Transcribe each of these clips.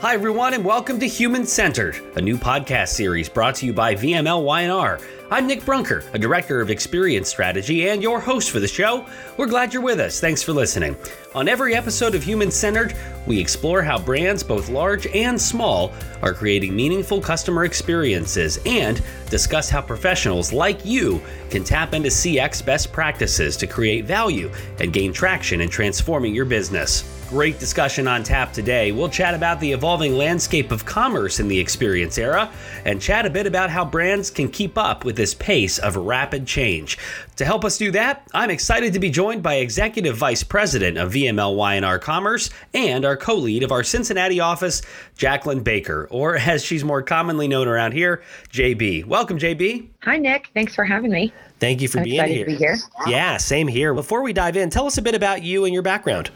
Hi, everyone, and welcome to Human Centered, a new podcast series brought to you by VML Y&R. I'm Nick Brunker, a director of experience strategy and your host for the show. We're glad you're with us. Thanks for listening. On every episode of Human Centered, we explore how brands, both large and small, are creating meaningful customer experiences and discuss how professionals like you can tap into CX best practices to create value and gain traction in transforming your business. Great discussion on tap today. We'll chat about the evolving landscape of commerce in the experience era and chat a bit about how brands can keep up with this pace of rapid change. To help us do that, I'm excited to be joined by Executive Vice President of VML Y&R Commerce and our co-lead of our Cincinnati office, Jacqueline Baker, or as she's more commonly known around here, JB. Welcome, JB. Hi, Nick. Thanks for having me. Thank you for I'm being here. be here. Yeah, same here. Before we dive in, tell us a bit about you and your background.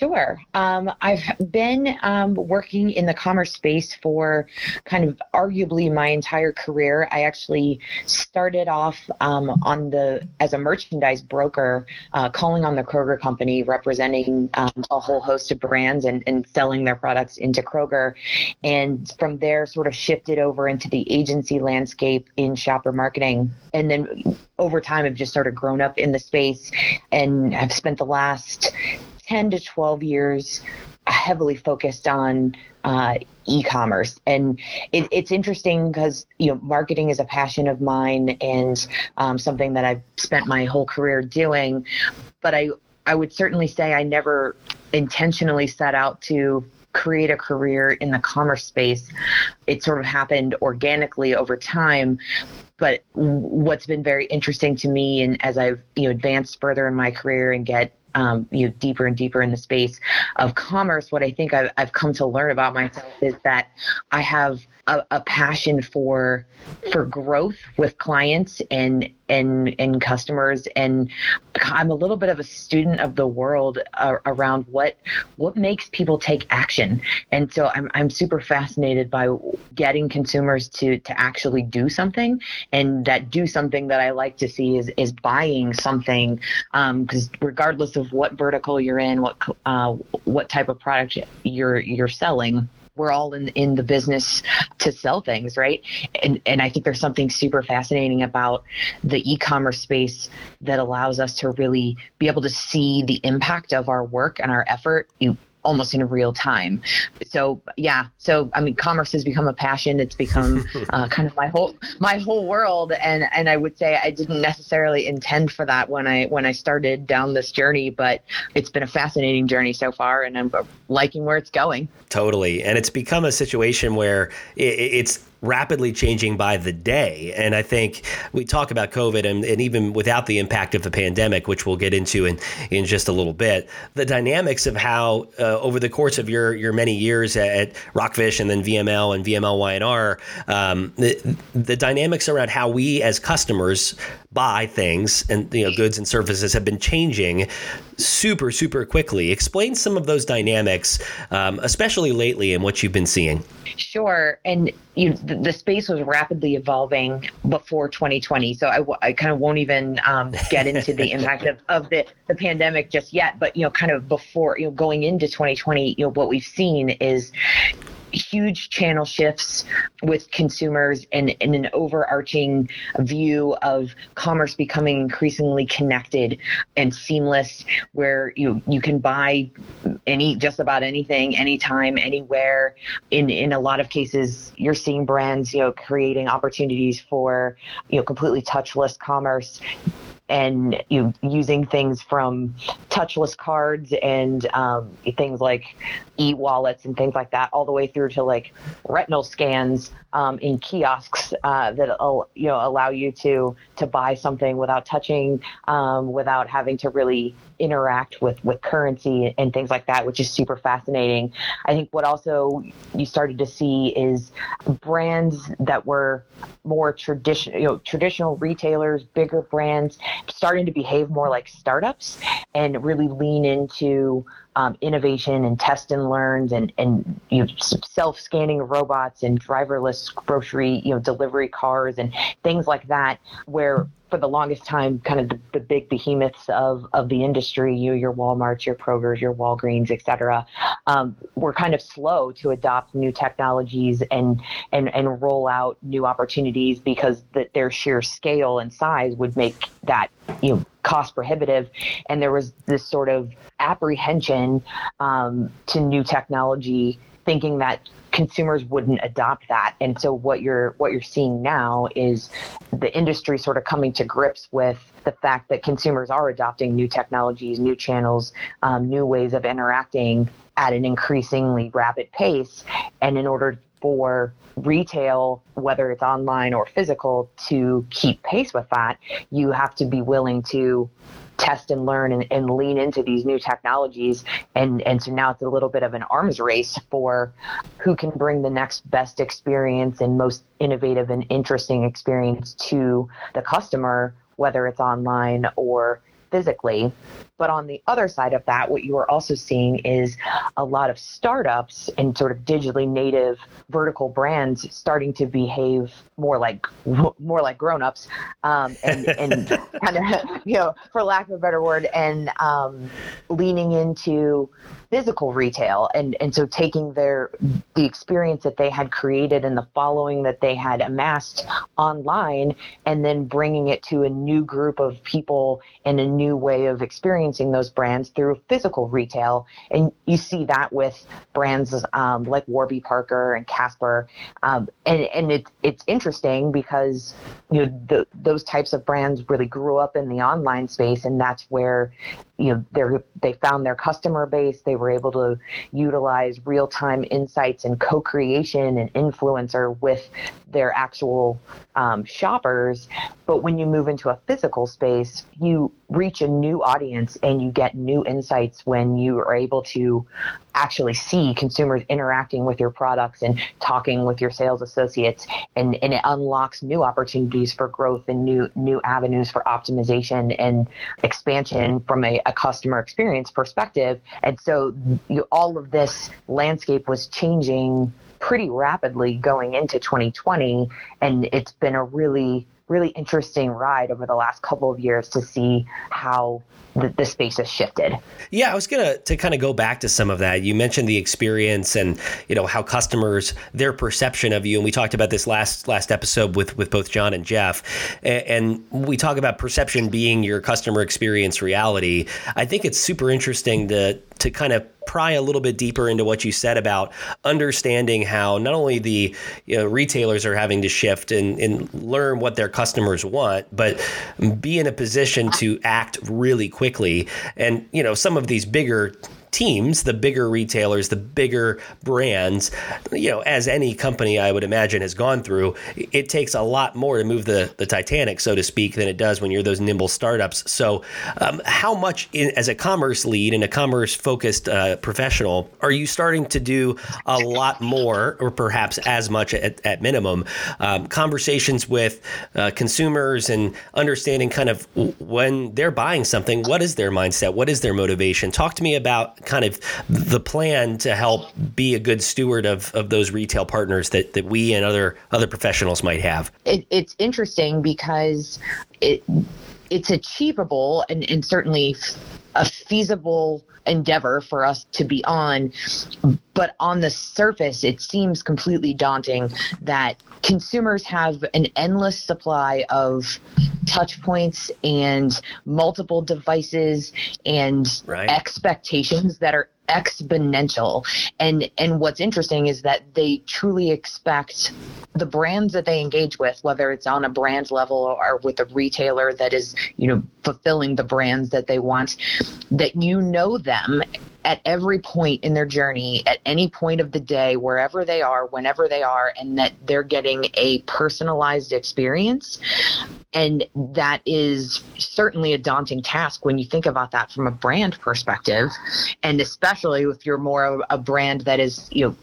Sure. Um, I've been um, working in the commerce space for kind of arguably my entire career. I actually started off um, on the as a merchandise broker, uh, calling on the Kroger company, representing um, a whole host of brands and, and selling their products into Kroger, and from there sort of shifted over into the agency landscape in shopper marketing, and then over time I've just sort of grown up in the space, and I've spent the last 10 to 12 years heavily focused on uh, e-commerce. And it, it's interesting because you know marketing is a passion of mine and um, something that i've spent my whole career doing. But i i would certainly say i never intentionally set out to create a career in the commerce space. It sort of happened organically over time. But what's been very interesting to me and as i've you know advanced further in my career and get um, you know deeper and deeper in the space of commerce what i think I've, I've come to learn about myself is that i have a, a passion for for growth with clients and and and customers. And i'm a little bit of a student of the world uh, around what what makes people take action. And so i'm i'm super fascinated by getting consumers to to actually do something. And that do something that i like to see is is buying something because um, regardless of what vertical you're in what uh, what type of product you're you're selling we're all in in the business to sell things, right? And and I think there's something super fascinating about the e-commerce space that allows us to really be able to see the impact of our work and our effort. You almost in real time. So yeah, so I mean, commerce has become a passion. It's become uh, kind of my whole my whole world, and and I would say I didn't necessarily intend for that when I when I started down this journey, but it's been a fascinating journey so far, and I'm liking where it's going. Totally, and it's become a situation where it's rapidly changing by the day. And I think we talk about COVID and, and, even without the impact of the pandemic, which we'll get into in, in just a little bit, the dynamics of how uh, over the course of your, your many years at, Rockfish and then VML and VML Y&R, um, the, the dynamics around how we as customers buy things and you know goods and services have been changing super super quickly. Explain some of those dynamics, um, especially lately, and what you've been seeing. Sure, and you, the, the, space was rapidly evolving before 2020, so I, I kind of won't even um, get into the impact of, of the, the pandemic just yet. But you know, kind of before you know going into 2020, you know what we've seen is huge channel shifts with consumers and, and an overarching view of commerce becoming increasingly connected and seamless where you you can buy any just about anything anytime anywhere. In in a lot of cases you're seeing brands you know creating opportunities for you know completely touchless commerce and you know, using things from touchless cards and um, things like e-wallets and things like that, all the way through to like retinal scans um, in kiosks uh, that you know allow you to to buy something without touching, um, without having to really interact with with currency and things like that, which is super fascinating. I think what also you started to see is brands that were more traditional, you know, traditional retailers, bigger brands, starting to behave more like startups and really lean into um, innovation and test and learns and and you know, self-scanning robots and driverless grocery you know delivery cars and things like that where for the longest time, kind of the, the big behemoths of, of the industry, you, your Walmarts, your Kroger's, your Walgreens, et cetera, um, were kind of slow to adopt new technologies and, and, and roll out new opportunities because the, their sheer scale and size would make that, you know, cost prohibitive. And there was this sort of apprehension um, to new technology thinking that consumers wouldn't adopt that. And so what you're what you're seeing now is the industry sort of coming to grips with the fact that consumers are adopting new technologies new channels um, new ways of interacting at an increasingly rapid pace. And in order for retail whether it's online or physical to keep pace with that you have to be willing to test and learn and, and lean into these new technologies. And, and so now it's a little bit of an arms race for who can bring the next best experience and most innovative and interesting experience to the customer, whether it's online or physically. But on the other side of that, what you are also seeing is a lot of startups and sort of digitally native vertical brands starting to behave more like more like grown-ups um, and, and kind of you know for lack of a better word and um, leaning into physical retail and and so taking their the experience that they had created and the following that they had amassed online and then bringing it to a new group of people and a new way of experiencing those brands through physical retail. And you see that with brands um, like Warby Parker and Casper. Um, and and it's it's interesting because you know the, those types of brands really grew up in the online space and that's where you know they they found their customer base. They were able to utilize real-time insights and co-creation and influencer with their actual um, shoppers. But when you move into a physical space you reach a new audience and you get new insights when you are able to actually see consumers interacting with your products and talking with your sales associates and, and it unlocks new opportunities for growth and new new avenues for optimization and expansion from a, a customer experience perspective. And so you, all of this landscape was changing pretty rapidly going into 2020 and it's been a really really interesting ride over the last couple of years to see how the, the space has shifted. Yeah, I was gonna to kind of go back to some of that. You mentioned the experience and you know how customers their perception of you, and we talked about this last last episode with with both John and Jeff, and, and we talk about perception being your customer experience reality. I think it's super interesting to to kind of pry a little bit deeper into what you said about understanding how not only the you know, retailers are having to shift and, and learn what their customers want, but be in a position to act really quickly. And, you know, some of these bigger teams, the bigger retailers, the bigger brands, you know, as any company I would imagine has gone through, it takes a lot more to move the, the Titanic, so to speak, than it does when you're those nimble startups. So, um, how much in, as a commerce lead and a commerce focused uh, professional are you starting to do a lot more, or perhaps as much at, at minimum, um, conversations with uh, consumers and understanding kind of when they're buying something, what is their mindset? What is their motivation? Talk to me about kind of the plan to help be a good steward of, of those retail partners that, that we and other other professionals might have? It, it's interesting because it it's achievable and, and certainly a feasible endeavor for us to be on but on the surface it seems completely daunting that consumers have an endless supply of touch points and multiple devices and right. expectations that are exponential and and what's interesting is that they truly expect the brands that they engage with whether it's on a brand level or with a retailer that is you know fulfilling the brands that they want that you know them at every point in their journey, at any point of the day, wherever they are, whenever they are, and that they're getting a personalized experience. And that is certainly a daunting task when you think about that from a brand perspective. And especially if you're more of a brand that is, you know,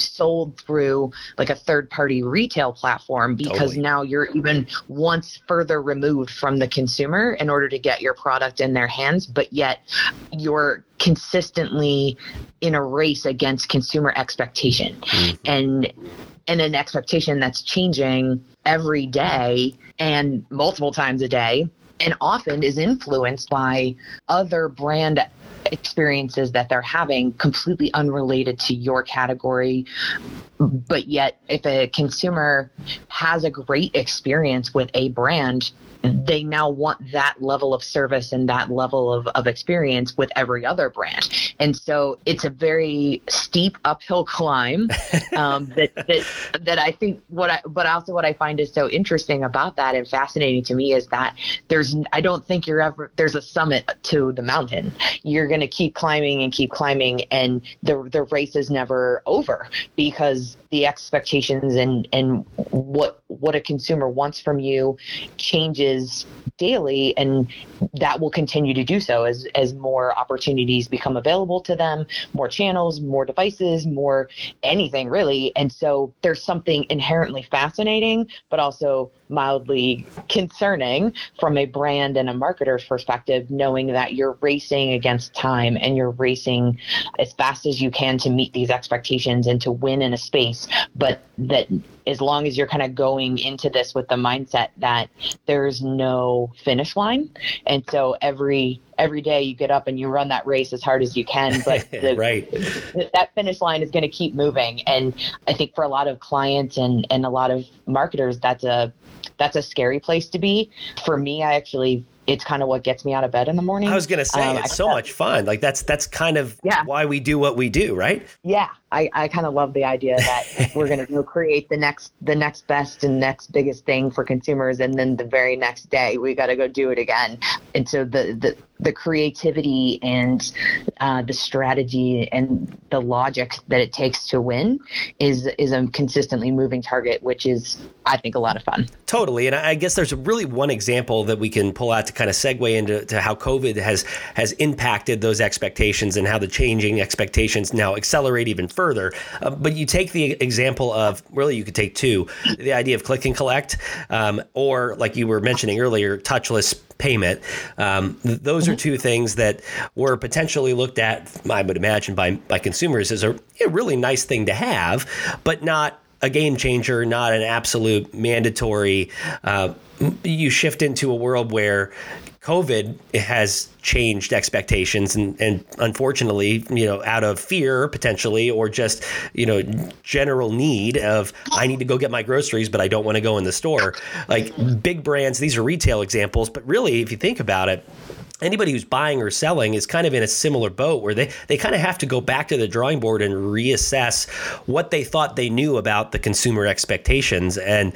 sold through like a third party retail platform because totally. now you're even once further removed from the consumer in order to get your product in their hands, but yet you're consistently in a race against consumer expectation. Mm-hmm. And and an expectation that's changing every day and multiple times a day and often is influenced by other brand experiences that they're having completely unrelated to your category but yet if a consumer has a great experience with a brand they now want that level of service and that level of, of experience with every other brand. And so it's a very steep uphill climb um, that, that that I think what I but also what I find is so interesting about that and fascinating to me is that there's I don't think you're ever there's a summit to the mountain. You're gonna keep climbing and keep climbing and the the race is never over because the expectations and and what what a consumer wants from you changes daily and that will continue to do so as as more opportunities become available to them more channels more devices more anything really. And so there's something inherently fascinating but also mildly concerning from a brand and a marketer's perspective knowing that you're racing against time and you're racing as fast as you can to meet these expectations and to win in a space. But that as long as you're kind of going into this with the mindset that there's no finish line. And so every every day you get up and you run that race as hard as you can but the, right. that finish line is going to keep moving. And i think for a lot of clients and and a lot of marketers that's a that's a scary place to be for me i actually it's kind of what gets me out of bed in the morning. I was gonna say um, it's so much fun. Like that's that's kind of yeah. why we do what we do, right? Yeah, I, I kind of love the idea that we're gonna go create the next the next best and next biggest thing for consumers, and then the very next day we got to go do it again. And so the the the creativity and uh, the strategy and the logic that it takes to win is is a consistently moving target, which is I think a lot of fun. Totally, and I guess there's really one example that we can pull out to kind of segue into how COVID has has impacted those expectations and how the changing expectations now accelerate even further. Uh, but you take the example of really you could take two, the idea of click and collect, um, or like you were mentioning earlier, touchless payment. Um, those mm-hmm. are two things that were potentially looked at, I would imagine, by by consumers as a, a really nice thing to have, but not a game changer, not an absolute mandatory. Uh, you shift into a world where COVID has changed expectations, and, and unfortunately, you know, out of fear potentially, or just you know, general need of I need to go get my groceries, but I don't want to go in the store. Like big brands, these are retail examples, but really, if you think about it, anybody who's buying or selling is kind of in a similar boat where they, they kind of have to go back to the drawing board and reassess what they thought they knew about the consumer expectations. And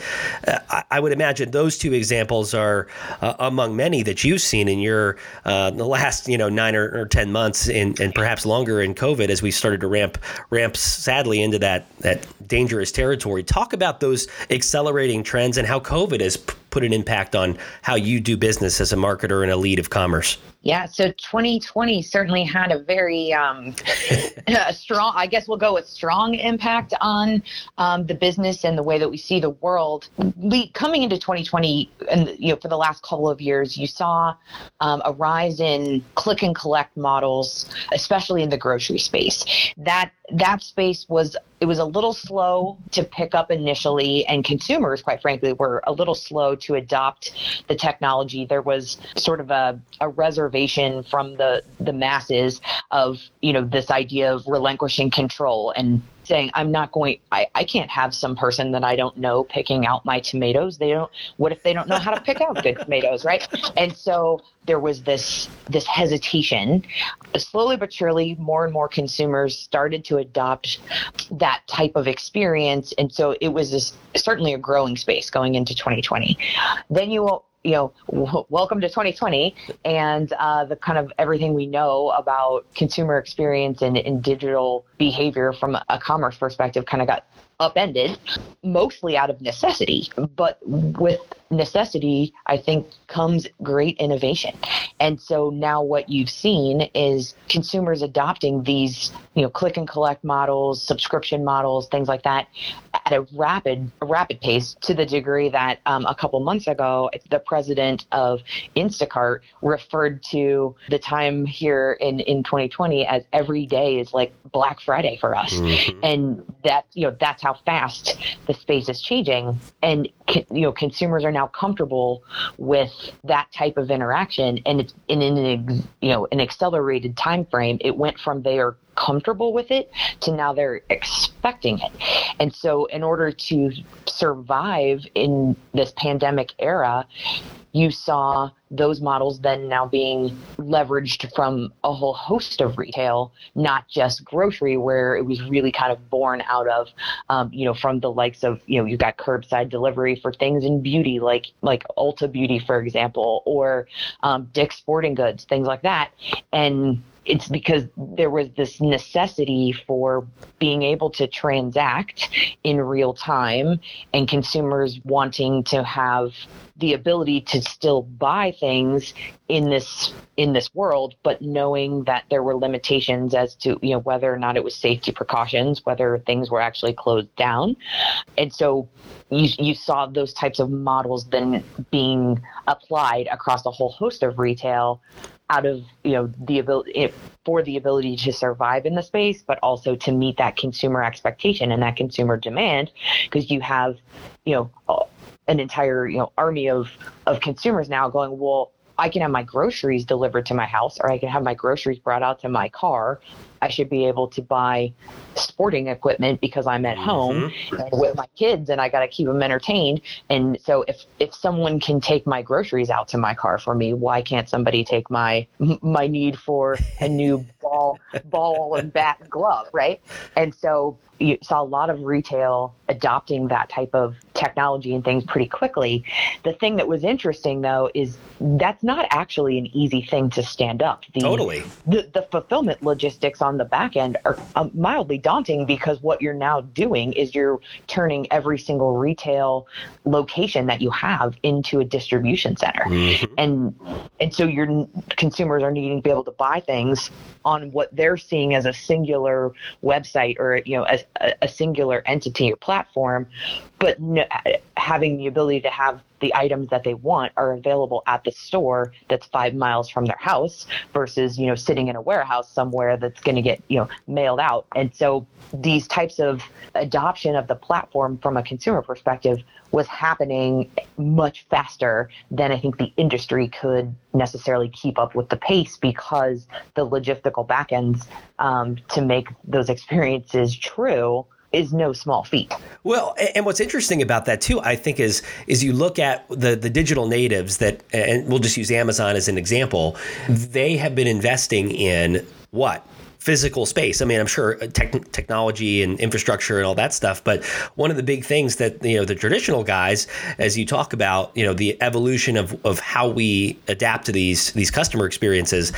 uh, I, would imagine those two examples are uh, among many that you've seen in your uh, the last you know nine or, or ten months in, and perhaps longer in COVID as we started to ramp ramp sadly into that that dangerous territory. Talk about those accelerating trends and how COVID has put an impact on how you do business as a marketer and a lead of commerce? Yeah, so 2020 certainly had a very um, strong, I guess we'll go with strong impact on um, the business and the way that we see the world. We, coming into 2020, and you know, for the last couple of years, you saw um, a rise in click and collect models, especially in the grocery space. That that space was it was a little slow to pick up initially, and consumers, quite frankly, were a little slow to adopt the technology. There was sort of a, a reservation from the the masses of you know this idea of relinquishing control and saying i'm not going I, I can't have some person that i don't know picking out my tomatoes. They don't what if they don't know how to pick out good tomatoes right? And so there was this this hesitation. Slowly but surely more and more consumers started to adopt that type of experience. And so it was this, certainly a growing space going into 2020 then you you know, w- welcome to 2020 and uh, the kind of everything we know about consumer experience and, and digital behavior from a commerce perspective kind of got upended, mostly out of necessity. But with necessity, I think comes great innovation. And so now what you've seen is consumers adopting these, you know, click and collect models, subscription models, things like that at a rapid a rapid pace to the degree that um, a couple months ago the president of Instacart referred to the time here in in 2020 as every day is like Black Friday for us mm-hmm. and that you know that's how fast the space is changing and you know consumers are now comfortable with that type of interaction and it's in an you know an accelerated time frame it went from they're comfortable with it to now they're expecting it. And so, in order to survive in this pandemic era, you saw those models then now being leveraged from a whole host of retail, not just grocery, where it was really kind of born out of, um, you know, from the likes of, you know, you got curbside delivery for things in beauty, like like Ulta Beauty, for example, or um, Dick's Sporting Goods, things like that, and it's because there was this necessity for being able to transact in real time and consumers wanting to have the ability to still buy things in this in this world but knowing that there were limitations as to you know whether or not it was safety precautions whether things were actually closed down. And so you, you saw those types of models then being applied across a whole host of retail out of you know the ability for the ability to survive in the space but also to meet that consumer expectation and that consumer demand because you have you know an entire you know army of of consumers now going well I can have my groceries delivered to my house or I can have my groceries brought out to my car. I should be able to buy sporting equipment because I'm at home mm-hmm. with my kids and I got to keep them entertained. And so if if someone can take my groceries out to my car for me, why can't somebody take my my need for a new ball ball and bat and glove, right? And so you saw a lot of retail adopting that type of technology and things pretty quickly. The thing that was interesting though is that's not actually an easy thing to stand up. The, totally. The, the fulfillment logistics on the back end are um, mildly daunting because what you're now doing is you're turning every single retail location that you have into a distribution center. Mm-hmm. And and so your consumers are needing to be able to buy things on what they're seeing as a singular website or you know as a, a singular entity or platform but no, having the ability to have the items that they want are available at the store that's five miles from their house versus you know sitting in a warehouse somewhere that's going to get you know mailed out. And so these types of adoption of the platform from a consumer perspective was happening much faster than I think the industry could necessarily keep up with the pace because the logistical backends um, to make those experiences true is no small feat. Well, and what's interesting about that too, I think, is is you look at the the digital natives that, and we'll just use Amazon as an example. They have been investing in what physical space. I mean, I'm sure uh, tech, technology and infrastructure and all that stuff, but one of the big things that you know the traditional guys, as you talk about, you know, the evolution of of how we adapt to these these customer experiences,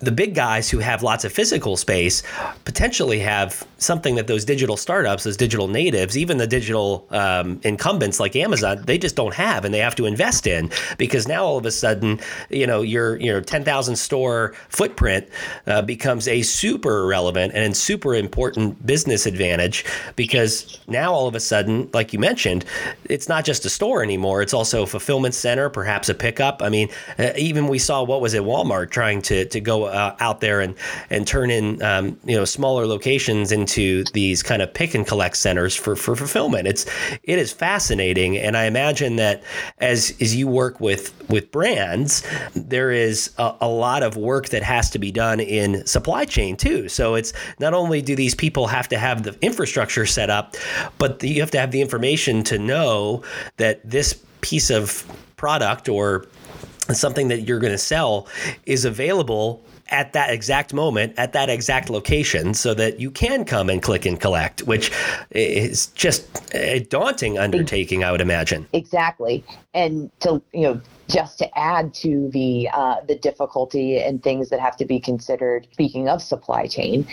the big guys who have lots of physical space potentially have something that those digital startups, those digital natives, even the digital um, incumbents like Amazon, they just don't have, and they have to invest in because now all of a sudden, you know, your your 10,000 store footprint uh, becomes a super super relevant and super important business advantage because now all of a sudden, like you mentioned, it's not just a store anymore. It's also a fulfillment center, perhaps a pickup. I mean, uh, even we saw what was at Walmart trying to to go uh, out there and and turn in um, you know smaller locations into these kind of pick and collect centers for for fulfillment. It's it is fascinating, and I imagine that as as you work with with brands, there is a, a lot of work that has to be done in supply chain too too. So it's not only do these people have to have the infrastructure set up, but you have to have the information to know that this piece of product or something that you're going to sell is available at that exact moment at that exact location so that you can come and click and collect which is just a daunting undertaking i would imagine exactly and to you know just to add to the uh, the difficulty and things that have to be considered. Speaking of supply chain,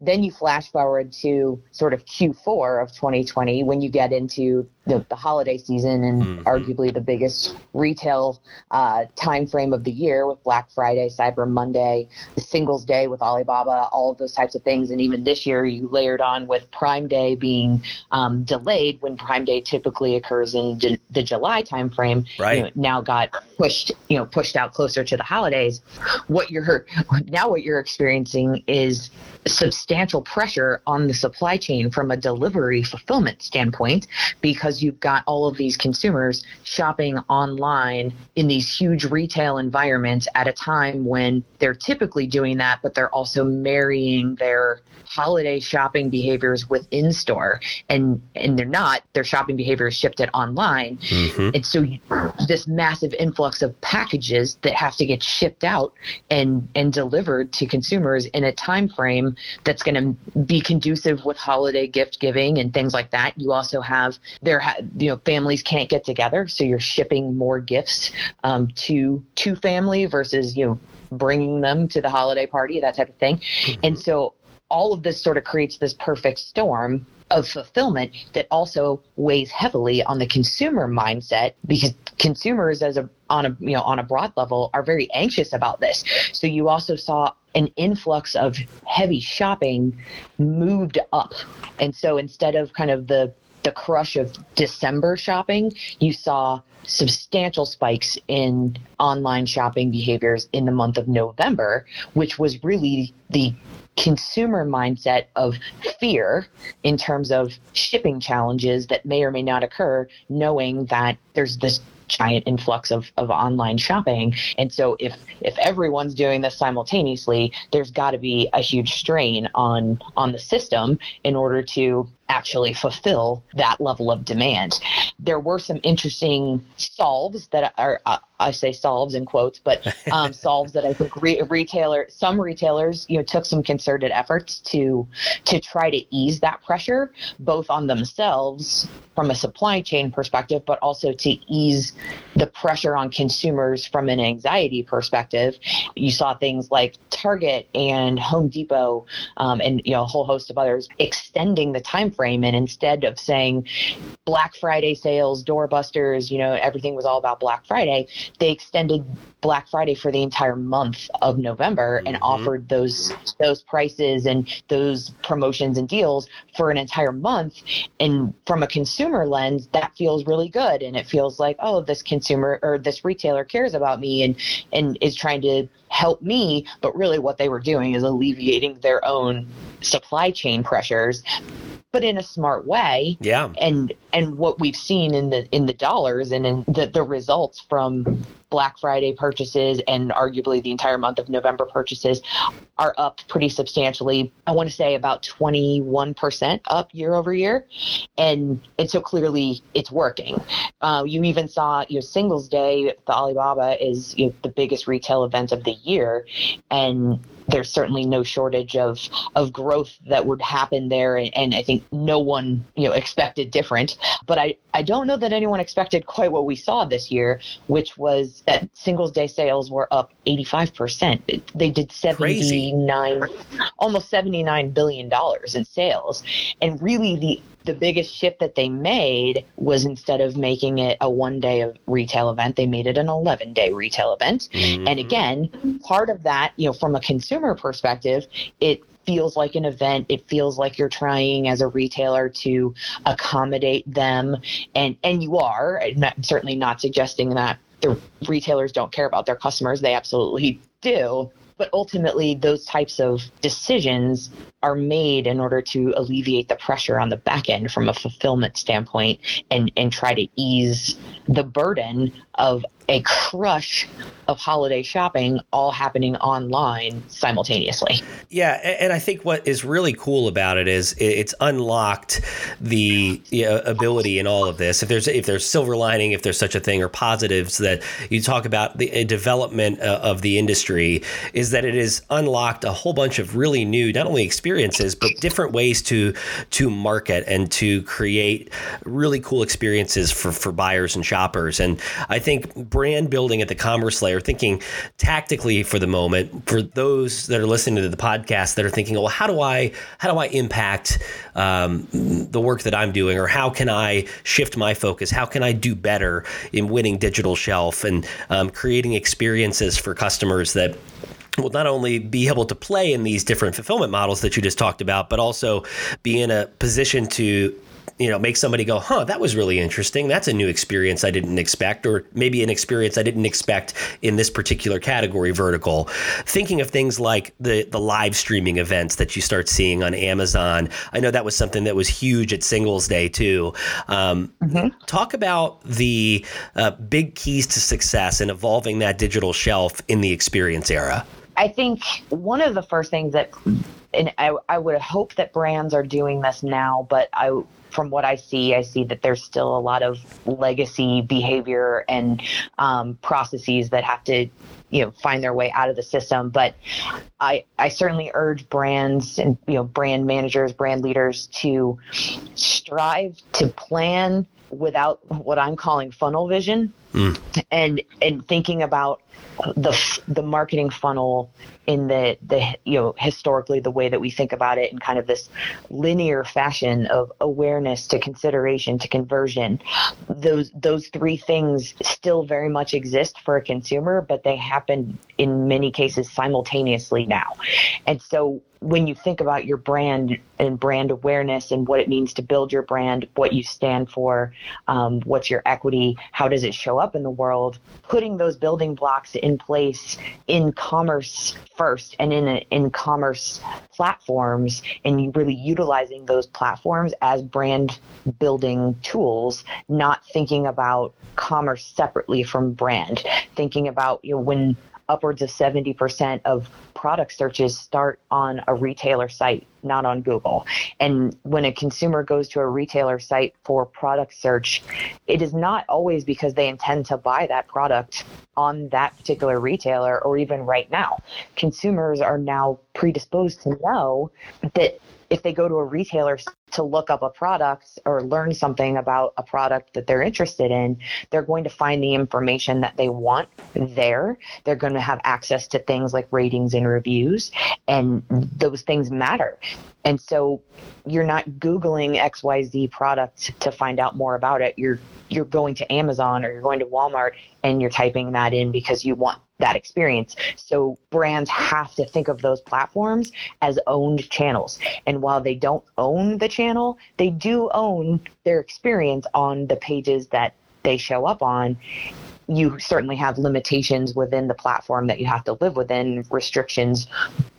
then you flash forward to sort of Q4 of 2020 when you get into the, the holiday season and mm-hmm. arguably the biggest retail uh, time frame of the year with Black Friday, Cyber Monday, the Singles Day with Alibaba, all of those types of things. And even this year, you layered on with Prime Day being um, delayed when Prime Day typically occurs in the July timeframe. Right. You know, now got pushed, you know, pushed out closer to the holidays. What you're now what you're experiencing is substantial pressure on the supply chain from a delivery fulfillment standpoint because you've got all of these consumers shopping online in these huge retail environments at a time when they're typically doing that, but they're also marrying their holiday shopping behaviors with in store and and they're not. Their shopping behavior is shifted online. Mm-hmm. and so you, this massive influx of packages that have to get shipped out and and delivered to consumers in a time frame that's going to be conducive with holiday gift giving and things like that. You also have there you know families can't get together so you're shipping more gifts um, to to family versus you know bringing them to the holiday party that type of thing. Mm-hmm. and so all of this sort of creates this perfect storm of fulfillment that also weighs heavily on the consumer mindset because consumers as a on a you know on a broad level are very anxious about this. So you also saw an influx of heavy shopping moved up. And so instead of kind of the the crush of December shopping, you saw substantial spikes in online shopping behaviors in the month of November, which was really the consumer mindset of fear in terms of shipping challenges that may or may not occur, knowing that there's this giant influx of, of online shopping. And so if if everyone's doing this simultaneously, there's got to be a huge strain on on the system in order to actually fulfill that level of demand. There were some interesting solves that are, uh, I say solves in quotes, but um, solves that I think re- retailer, some retailers, you know, took some concerted efforts to to try to ease that pressure, both on themselves from a supply chain perspective, but also to ease the pressure on consumers from an anxiety perspective. You saw things like Target and Home Depot, um, and you know a whole host of others extending the time frame And instead of saying Black Friday sales, doorbusters, you know, everything was all about Black Friday, they extended Black Friday for the entire month of November mm-hmm. and offered those those prices and those promotions and deals for an entire month. And from a consumer lens, that feels really good. And it feels like, oh, this consumer or this retailer cares about me and and is trying to help me. But really what they were doing is alleviating their own supply chain pressures but in a smart way. Yeah. And and what we've seen in the in the dollars and in the, the results from Black Friday purchases and arguably the entire month of November purchases are up pretty substantially. I want to say about 21% up year over year. And and so clearly it's working. Uh, you even saw, you know, Singles Day, the Alibaba is you know, the biggest retail event of the year. And there's certainly no shortage of of growth that would happen there and, and, I think no one you know expected different but I I don't know that anyone expected quite what we saw this year which was that singles day sales were up 85% they did 79 Crazy. Almost 79 billion dollars in sales and really the the biggest shift that they made was instead of making it a one day retail event, they made it an 11 day retail event. Mm-hmm. And again, part of that, you know, from a consumer perspective, it feels like an event. It feels like you're trying as a retailer to accommodate them, and and you are. Not, certainly not suggesting that the retailers don't care about their customers. They absolutely do. But ultimately, those types of decisions are made in order to alleviate the pressure on the back end from a fulfillment standpoint and, and try to ease the burden of a crush of holiday shopping all happening online simultaneously. Yeah, and I think what is really cool about it is it's unlocked the ability in all of this. If there's if there's silver lining, if there's such a thing, or positives that you talk about the development uh, of the industry, is that it has unlocked a whole bunch of really new, not only experiences experiences, but different ways to to market and to create really cool experiences for for buyers and shoppers. And I think brand building at the commerce layer, thinking tactically for the moment, for those that are listening to the podcast that are thinking, well, how do I how do I impact um, the work that I'm doing, or how can I shift my focus? How can I do better in winning digital shelf and um, creating experiences for customers that will not only be able to play in these different fulfillment models that you just talked about, but also be in a position to you know make somebody go huh that was really interesting. That's a new experience i didn't expect or maybe an experience i didn't expect in this particular category vertical. Thinking of things like the the live streaming events that you start seeing on amazon. I know that was something that was huge at singles day too. Um, mm-hmm. talk about the uh, big keys to success in evolving that digital shelf in the experience era I think one of the first things that, and I, I would hope that brands are doing this now, but I from what I see, I see that there's still a lot of legacy behavior and um, processes that have to, you know, find their way out of the system. But I, I certainly urge brands and you know, brand managers, brand leaders to strive to plan without what I'm calling funnel vision, mm. and and thinking about the the marketing funnel in the the you know historically the way that we think about it in kind of this linear fashion of awareness to consideration to conversion those those three things still very much exist for a consumer but they happen in many cases simultaneously now and so when you think about your brand and brand awareness and what it means to build your brand, what you stand for, um, what's your equity, how does it show up in the world, putting those building blocks in place in commerce first and in in commerce platforms and really utilizing those platforms as brand building tools not thinking about commerce separately from brand thinking about you know when upwards of 70% of product searches start on a retailer site, not on Google. And when a consumer goes to a retailer site for product search, it is not always because they intend to buy that product on that particular retailer or even right now. Consumers are now predisposed to know that if they go to a retailer to look up a product or learn something about a product that they're interested in, they're going to find the information that they want there. They're going to have access to things like ratings and reviews, and those things matter. And so you're not Googling XYZ product to find out more about it. You're you're going to Amazon or you're going to Walmart and you're typing that in because you want that experience. So brands have to think of those platforms as owned channels. And while they don't own the channel, they do own their experience on the pages that they show up on you certainly have limitations within the platform that you have to live within, restrictions,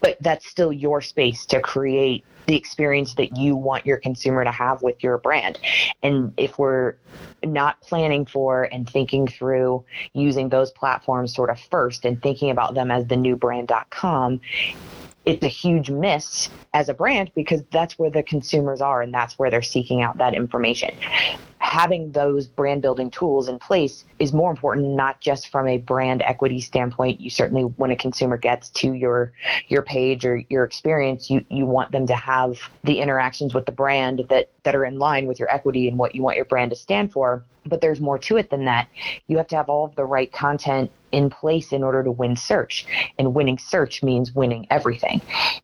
but that's still your space to create the experience that you want your consumer to have with your brand. And if we're not planning for and thinking through using those platforms sort of first and thinking about them as the new brand.com, it's a huge miss as a brand because that's where the consumers are and that's where they're seeking out that information having those brand building tools in place is more important not just from a brand equity standpoint you certainly when a consumer gets to your your page or your experience you you want them to have the interactions with the brand that that are in line with your equity and what you want your brand to stand for but there's more to it than that you have to have all of the right content in place in order to win search. And winning search means winning everything.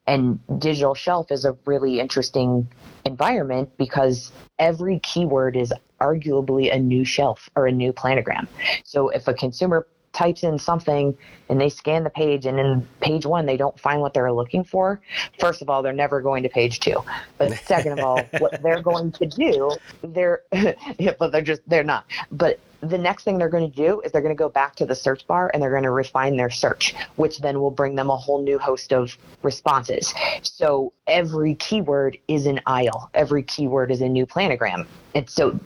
And digital shelf is a really interesting environment because every keyword is arguably a new shelf or a new planogram. So if a consumer types in something and they scan the page and in page one they don't find what they're looking for first of all they're never going to page two but second of all what they're going to do they're yeah, but they're just they're not but the next thing they're going to do is they're going to go back to the search bar and they're going to refine their search, which then will bring them a whole new host of responses. So every keyword is an aisle, every keyword is a new planogram. And so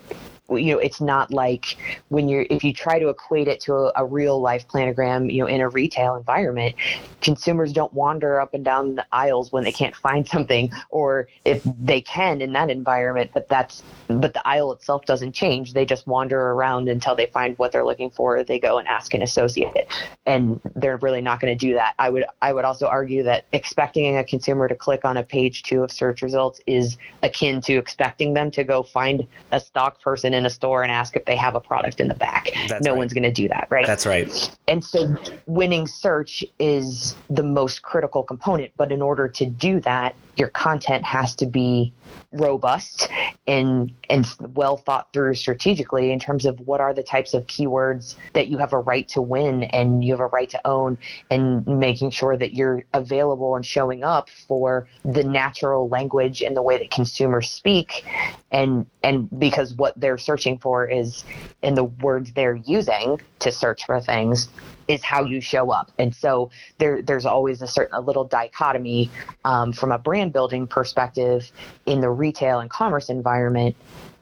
you know it's not like when you're if you try to equate it to a, a, real life planogram you know in a retail environment consumers don't wander up and down the aisles when they can't find something or if they can in that environment but that's but the aisle itself doesn't change. They just wander around until they find what they're looking for. They go and ask an associate and they're really not going to do that. I would i would also argue that expecting a consumer to click on a page two of search results is akin to expecting them to go find a stock person in a store and ask if they have a product in the back. That's no right. one's going to do that, right? That's right. And so winning search is the most critical component. But in order to do that, your content has to be robust and and well thought through strategically in terms of what are the types of keywords that you have a right to win and you have a right to own and making sure that you're available and showing up for the natural language and the way that consumers speak and and because what they're searching for is in the words they're using to search for things is how you show up. And so there, there's always a certain a little dichotomy um, from a brand building perspective in the retail and commerce environment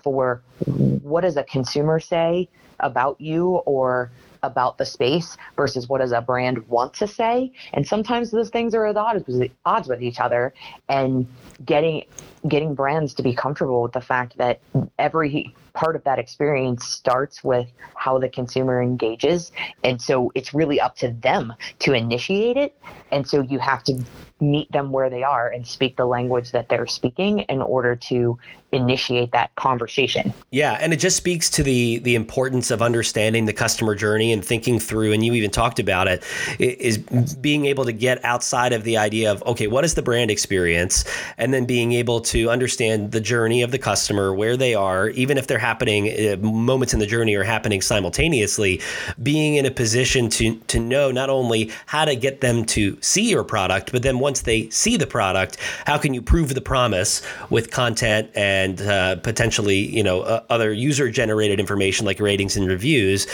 for what does a consumer say about you or about the space versus what does a brand want to say. And sometimes those things are at odds with, odds with each other. And getting getting brands to be comfortable with the fact that every part of that experience starts with how the consumer engages. And so it's really up to them to initiate it. And so you have to meet them where they are and speak the language that they're speaking in order to initiate that conversation. Yeah, and it just speaks to the the importance of understanding the customer journey and thinking through and you even talked about it is being able to get outside of the idea of okay, what is the brand experience and then being able to understand the journey of the customer, where they are, even if they're happening uh, moments in the journey are happening simultaneously, being in a position to to know not only how to get them to see your product, but then once they see the product, how can you prove the promise with content and uh, potentially you know uh, other user generated information like ratings and reviews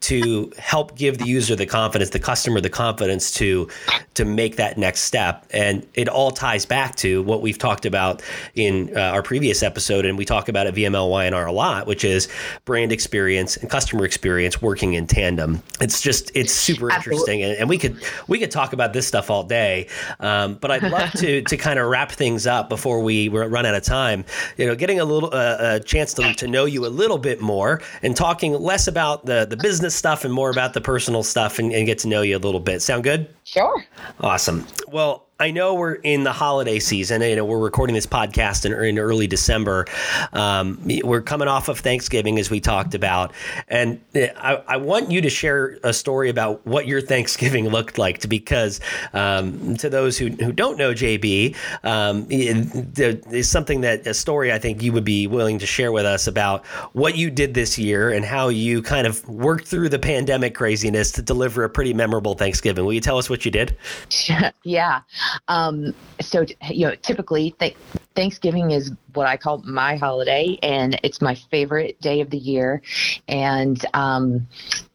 to help give the user the confidence, the customer the confidence to to make that next step, and it all ties back to what we've talked about in uh, our previous episode, and we talk about at VMLY&R a lot, which is brand experience and customer experience working in tandem. It's just it's super interesting, and, and, we could we could talk about this stuff all day. Um, but I'd love to to kind of wrap things up before we run out of time. You know, getting a little uh, a chance to, to know you a little bit more and talking less about the the business stuff and more about the personal stuff and, and get to know you a little bit. Sound good? Sure. Awesome. Well, I know we're in the holiday season. You know, we're recording this podcast in, in early December. Um, we're coming off of Thanksgiving, as we talked about, and I, I, want you to share a story about what your Thanksgiving looked like. Because um, to those who, who don't know JB, um, is something that a story I think you would be willing to share with us about what you did this year and how you kind of worked through the pandemic craziness to deliver a pretty memorable Thanksgiving. Will you tell us what you did? Yeah. Um, so, you know, typically th- Thanksgiving is what I call my holiday, and it's my favorite day of the year. And um,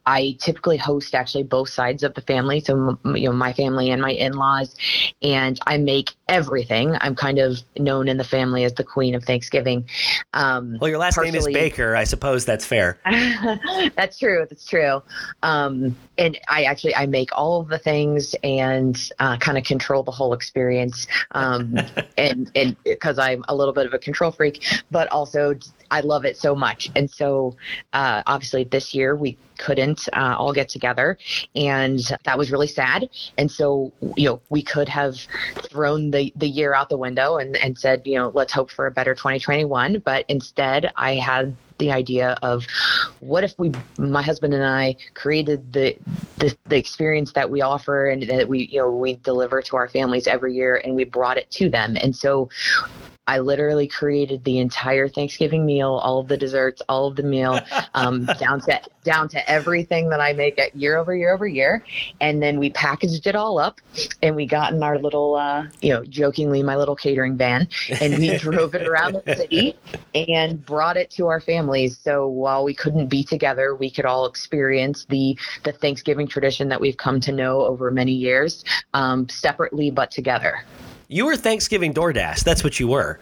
I typically host actually both sides of the family, so you know my family and my in-laws, and I make everything. I'm kind of known in the family as the queen of Thanksgiving. Um, well, your last name is Baker. I suppose that's fair. that's true. That's true. Um, and I actually I make all of the things and uh, kind of control the whole experience. Um, and and because I'm a little bit of a control freak, but also I love it so much. And so, uh, obviously, this year we couldn't uh, all get together, and that was really sad. And so, you know, we could have thrown the the year out the window and and said, you know, let's hope for a better 2021. But instead, I had the idea of what if we my husband and I created the, the the, experience that we offer and that we you know we deliver to our families every year and we brought it to them and so I literally created the entire Thanksgiving meal, all of the desserts, all of the meal, um, down to down to everything that I make at year over year over year, and then we packaged it all up, and we got in our little, uh, you know, jokingly my little catering van, and we drove it around the city and brought it to our families. So while we couldn't be together, we could all experience the the Thanksgiving tradition that we've come to know over many years, um, separately but together. You were Thanksgiving DoorDash. That's what you were.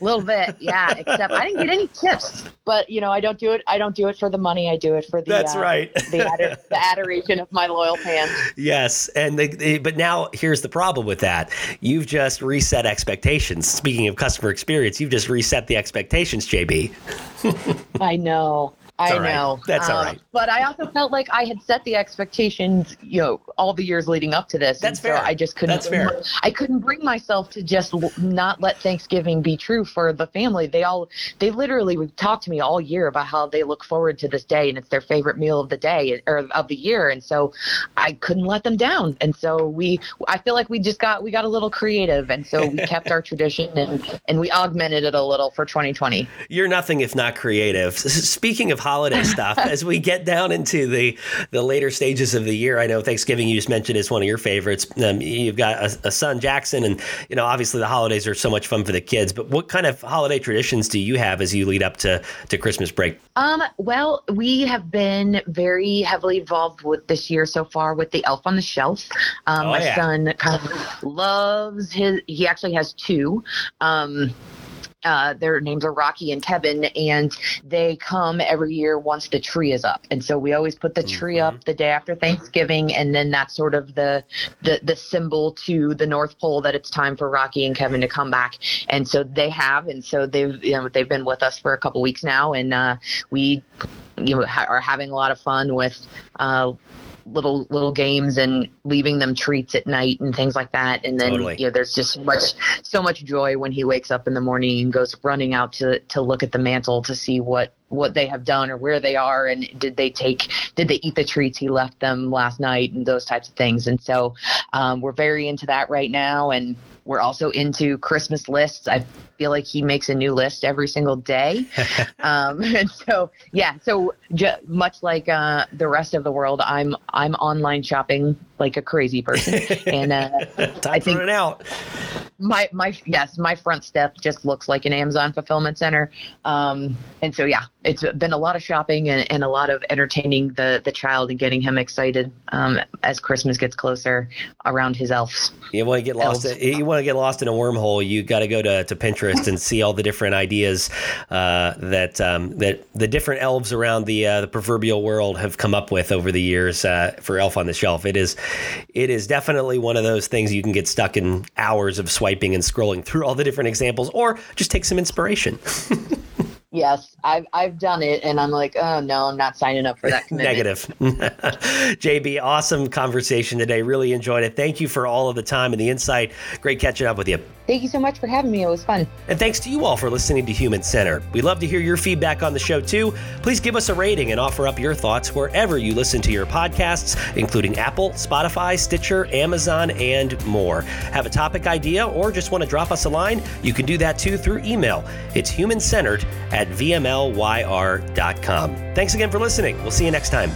A little bit, yeah. Except I didn't get any tips. But you know, I don't do it. I don't do it for the money. I do it for the. That's uh, right. the, ador- the adoration of my loyal fans. Yes, and they, they, but now here's the problem with that. You've just reset expectations. Speaking of customer experience, you've just reset the expectations, JB. I know. I right. know. That's all um, right. But I also felt like I had set the expectations, you know, all the years leading up to this. That's fair. So I just couldn't. That's fair. I couldn't bring myself to just not let Thanksgiving be true for the family. They all, they literally would talk to me all year about how they look forward to this day and it's their favorite meal of the day or of the year. And so I couldn't let them down. And so we, I feel like we just got, we got a little creative. And so we kept our tradition and, and we augmented it a little for 2020. You're nothing if not creative. Speaking of holiday stuff as we get down into the the later stages of the year. I know Thanksgiving you just mentioned is one of your favorites. Um, you've got a, a, son Jackson, and you know obviously the holidays are so much fun for the kids. But what kind of holiday traditions do you have as you lead up to to Christmas break? Um, well, we have been very heavily involved with this year so far with the Elf on the Shelf. Um, oh, my yeah. son kind of loves his. He actually has two. Um, uh, their names are Rocky and Kevin, and they come every year once the tree is up. And so we always put the tree mm-hmm. up the day after Thanksgiving, and then that's sort of the, the the symbol to the North Pole that it's time for Rocky and Kevin to come back. And so they have, and so they've you know they've been with us for a couple weeks now, and uh, we you know ha- are having a lot of fun with. Uh, little little games and leaving them treats at night and things like that. And then totally. you know, there's just so much so much joy when he wakes up in the morning and goes running out to to look at the mantle to see what what they have done or where they are and did they take did they eat the treats he left them last night and those types of things and so um, we're very into that right now and we're also into christmas lists. I feel like he makes a new list every single day. Um, and so yeah so j- much like uh, the rest of the world i'm i'm online shopping like a crazy person and uh, i think it out my my yes my front step just looks like an amazon fulfillment center um, and so yeah it's been a lot of shopping and, and a lot of entertaining the the child and getting him excited um, as Christmas gets closer around his elves. You want to get lost? You want to get lost in a wormhole? You got to go to, to Pinterest and see all the different ideas uh, that um, that the different elves around the uh, the proverbial world have come up with over the years uh, for Elf on the Shelf. It is it is definitely one of those things you can get stuck in hours of swiping and scrolling through all the different examples, or just take some inspiration. Yes, I've I've done it, and I'm like, oh no, I'm not signing up for that commitment. Negative. JB, awesome conversation today. Really enjoyed it. Thank you for all of the time and the insight. Great catching up with you. Thank you so much for having me. It was fun. And thanks to you all for listening to Human Center. We'd love to hear your feedback on the show too. Please give us a rating and offer up your thoughts wherever you listen to your podcasts, including Apple, Spotify, Stitcher, Amazon, and more. Have a topic idea or just want to drop us a line? You can do that too through email. It's human centered at vmlyr.com. Thanks again for listening. We'll see you next time.